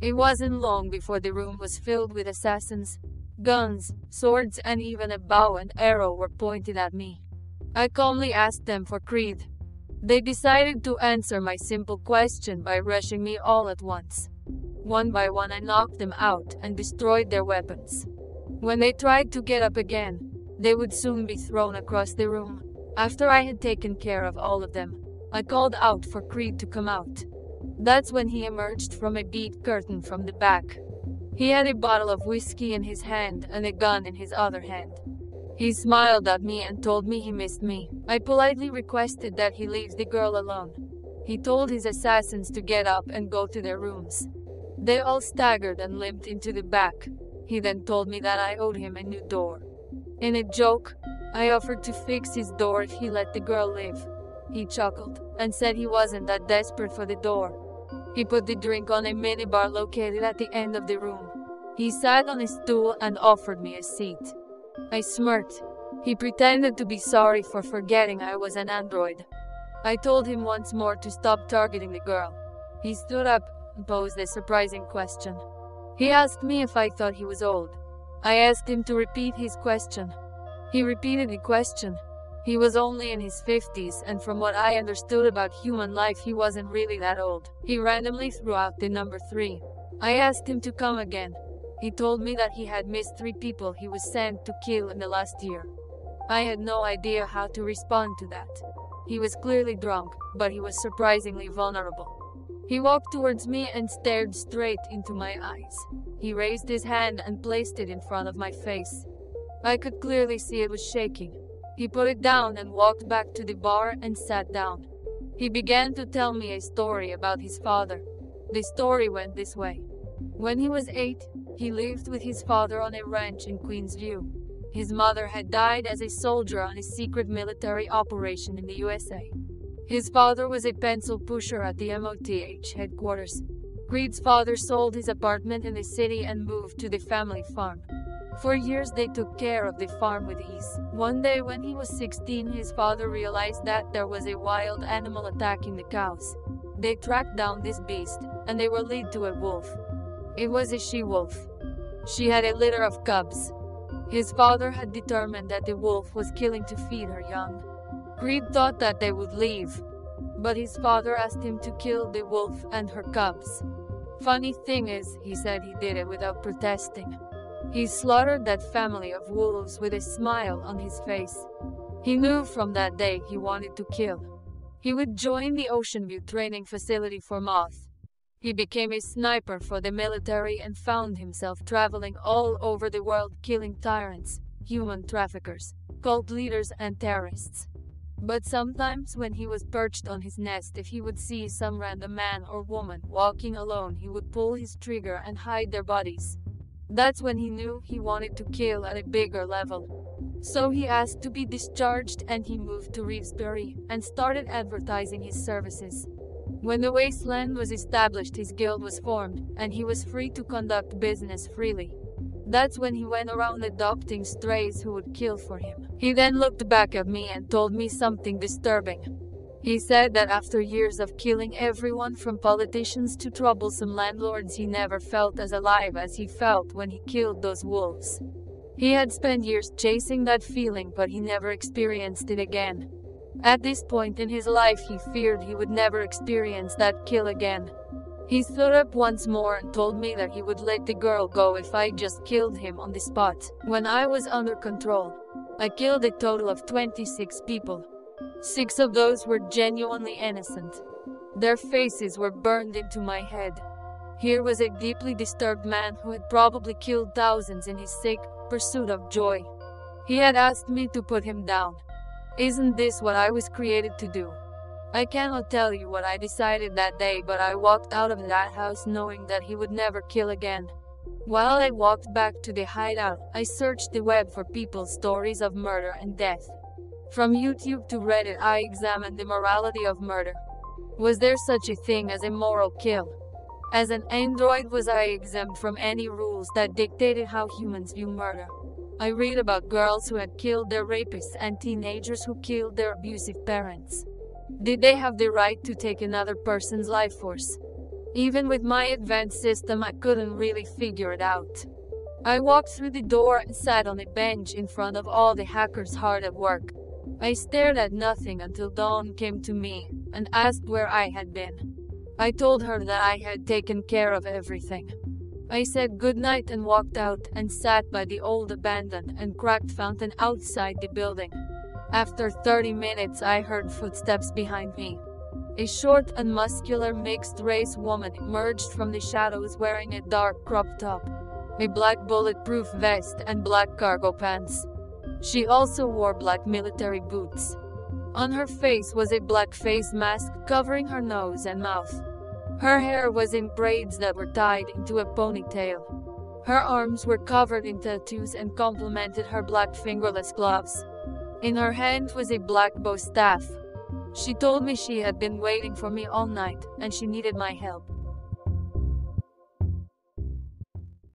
It wasn't long before the room was filled with assassins. Guns, swords, and even a bow and arrow were pointed at me. I calmly asked them for creed. They decided to answer my simple question by rushing me all at once. One by one, I knocked them out and destroyed their weapons. When they tried to get up again, they would soon be thrown across the room. After I had taken care of all of them, I called out for Creed to come out. That's when he emerged from a bead curtain from the back. He had a bottle of whiskey in his hand and a gun in his other hand. He smiled at me and told me he missed me. I politely requested that he leave the girl alone. He told his assassins to get up and go to their rooms. They all staggered and limped into the back. He then told me that I owed him a new door. In a joke, I offered to fix his door if he let the girl live. He chuckled and said he wasn't that desperate for the door. He put the drink on a minibar located at the end of the room. He sat on a stool and offered me a seat. I smirked. He pretended to be sorry for forgetting I was an android. I told him once more to stop targeting the girl. He stood up and posed a surprising question. He asked me if I thought he was old. I asked him to repeat his question. He repeated the question. He was only in his 50s, and from what I understood about human life, he wasn't really that old. He randomly threw out the number 3. I asked him to come again. He told me that he had missed three people he was sent to kill in the last year. I had no idea how to respond to that. He was clearly drunk, but he was surprisingly vulnerable. He walked towards me and stared straight into my eyes. He raised his hand and placed it in front of my face. I could clearly see it was shaking. He put it down and walked back to the bar and sat down. He began to tell me a story about his father. The story went this way. When he was eight, he lived with his father on a ranch in Queensview. His mother had died as a soldier on a secret military operation in the USA. His father was a pencil pusher at the MOTH headquarters. Creed's father sold his apartment in the city and moved to the family farm. For years they took care of the farm with ease. One day when he was 16, his father realized that there was a wild animal attacking the cows. They tracked down this beast, and they were led to a wolf. It was a she-wolf. She had a litter of cubs. His father had determined that the wolf was killing to feed her young. Creed thought that they would leave, but his father asked him to kill the wolf and her cubs. Funny thing is, he said he did it without protesting. He slaughtered that family of wolves with a smile on his face. He knew from that day he wanted to kill. He would join the Ocean View training facility for Moth. He became a sniper for the military and found himself traveling all over the world killing tyrants, human traffickers, cult leaders, and terrorists. But sometimes, when he was perched on his nest, if he would see some random man or woman walking alone, he would pull his trigger and hide their bodies. That's when he knew he wanted to kill at a bigger level. So he asked to be discharged and he moved to Reevesbury and started advertising his services. When the wasteland was established, his guild was formed and he was free to conduct business freely. That's when he went around adopting strays who would kill for him. He then looked back at me and told me something disturbing. He said that after years of killing everyone from politicians to troublesome landlords, he never felt as alive as he felt when he killed those wolves. He had spent years chasing that feeling, but he never experienced it again. At this point in his life, he feared he would never experience that kill again. He stood up once more and told me that he would let the girl go if I just killed him on the spot. When I was under control, I killed a total of 26 people. Six of those were genuinely innocent. Their faces were burned into my head. Here was a deeply disturbed man who had probably killed thousands in his sick pursuit of joy. He had asked me to put him down. Isn't this what I was created to do? I cannot tell you what I decided that day, but I walked out of that house knowing that he would never kill again. While I walked back to the hideout, I searched the web for people's stories of murder and death. From YouTube to Reddit, I examined the morality of murder. Was there such a thing as a moral kill? As an android, was I exempt from any rules that dictated how humans view murder? I read about girls who had killed their rapists and teenagers who killed their abusive parents. Did they have the right to take another person's life force? Even with my advanced system, I couldn't really figure it out. I walked through the door and sat on a bench in front of all the hackers hard at work. I stared at nothing until Dawn came to me and asked where I had been. I told her that I had taken care of everything. I said goodnight and walked out and sat by the old abandoned and cracked fountain outside the building. After 30 minutes, I heard footsteps behind me. A short and muscular mixed race woman emerged from the shadows wearing a dark crop top, a black bulletproof vest, and black cargo pants. She also wore black military boots. On her face was a black face mask covering her nose and mouth. Her hair was in braids that were tied into a ponytail. Her arms were covered in tattoos and complemented her black fingerless gloves. In her hand was a black bow staff. She told me she had been waiting for me all night and she needed my help.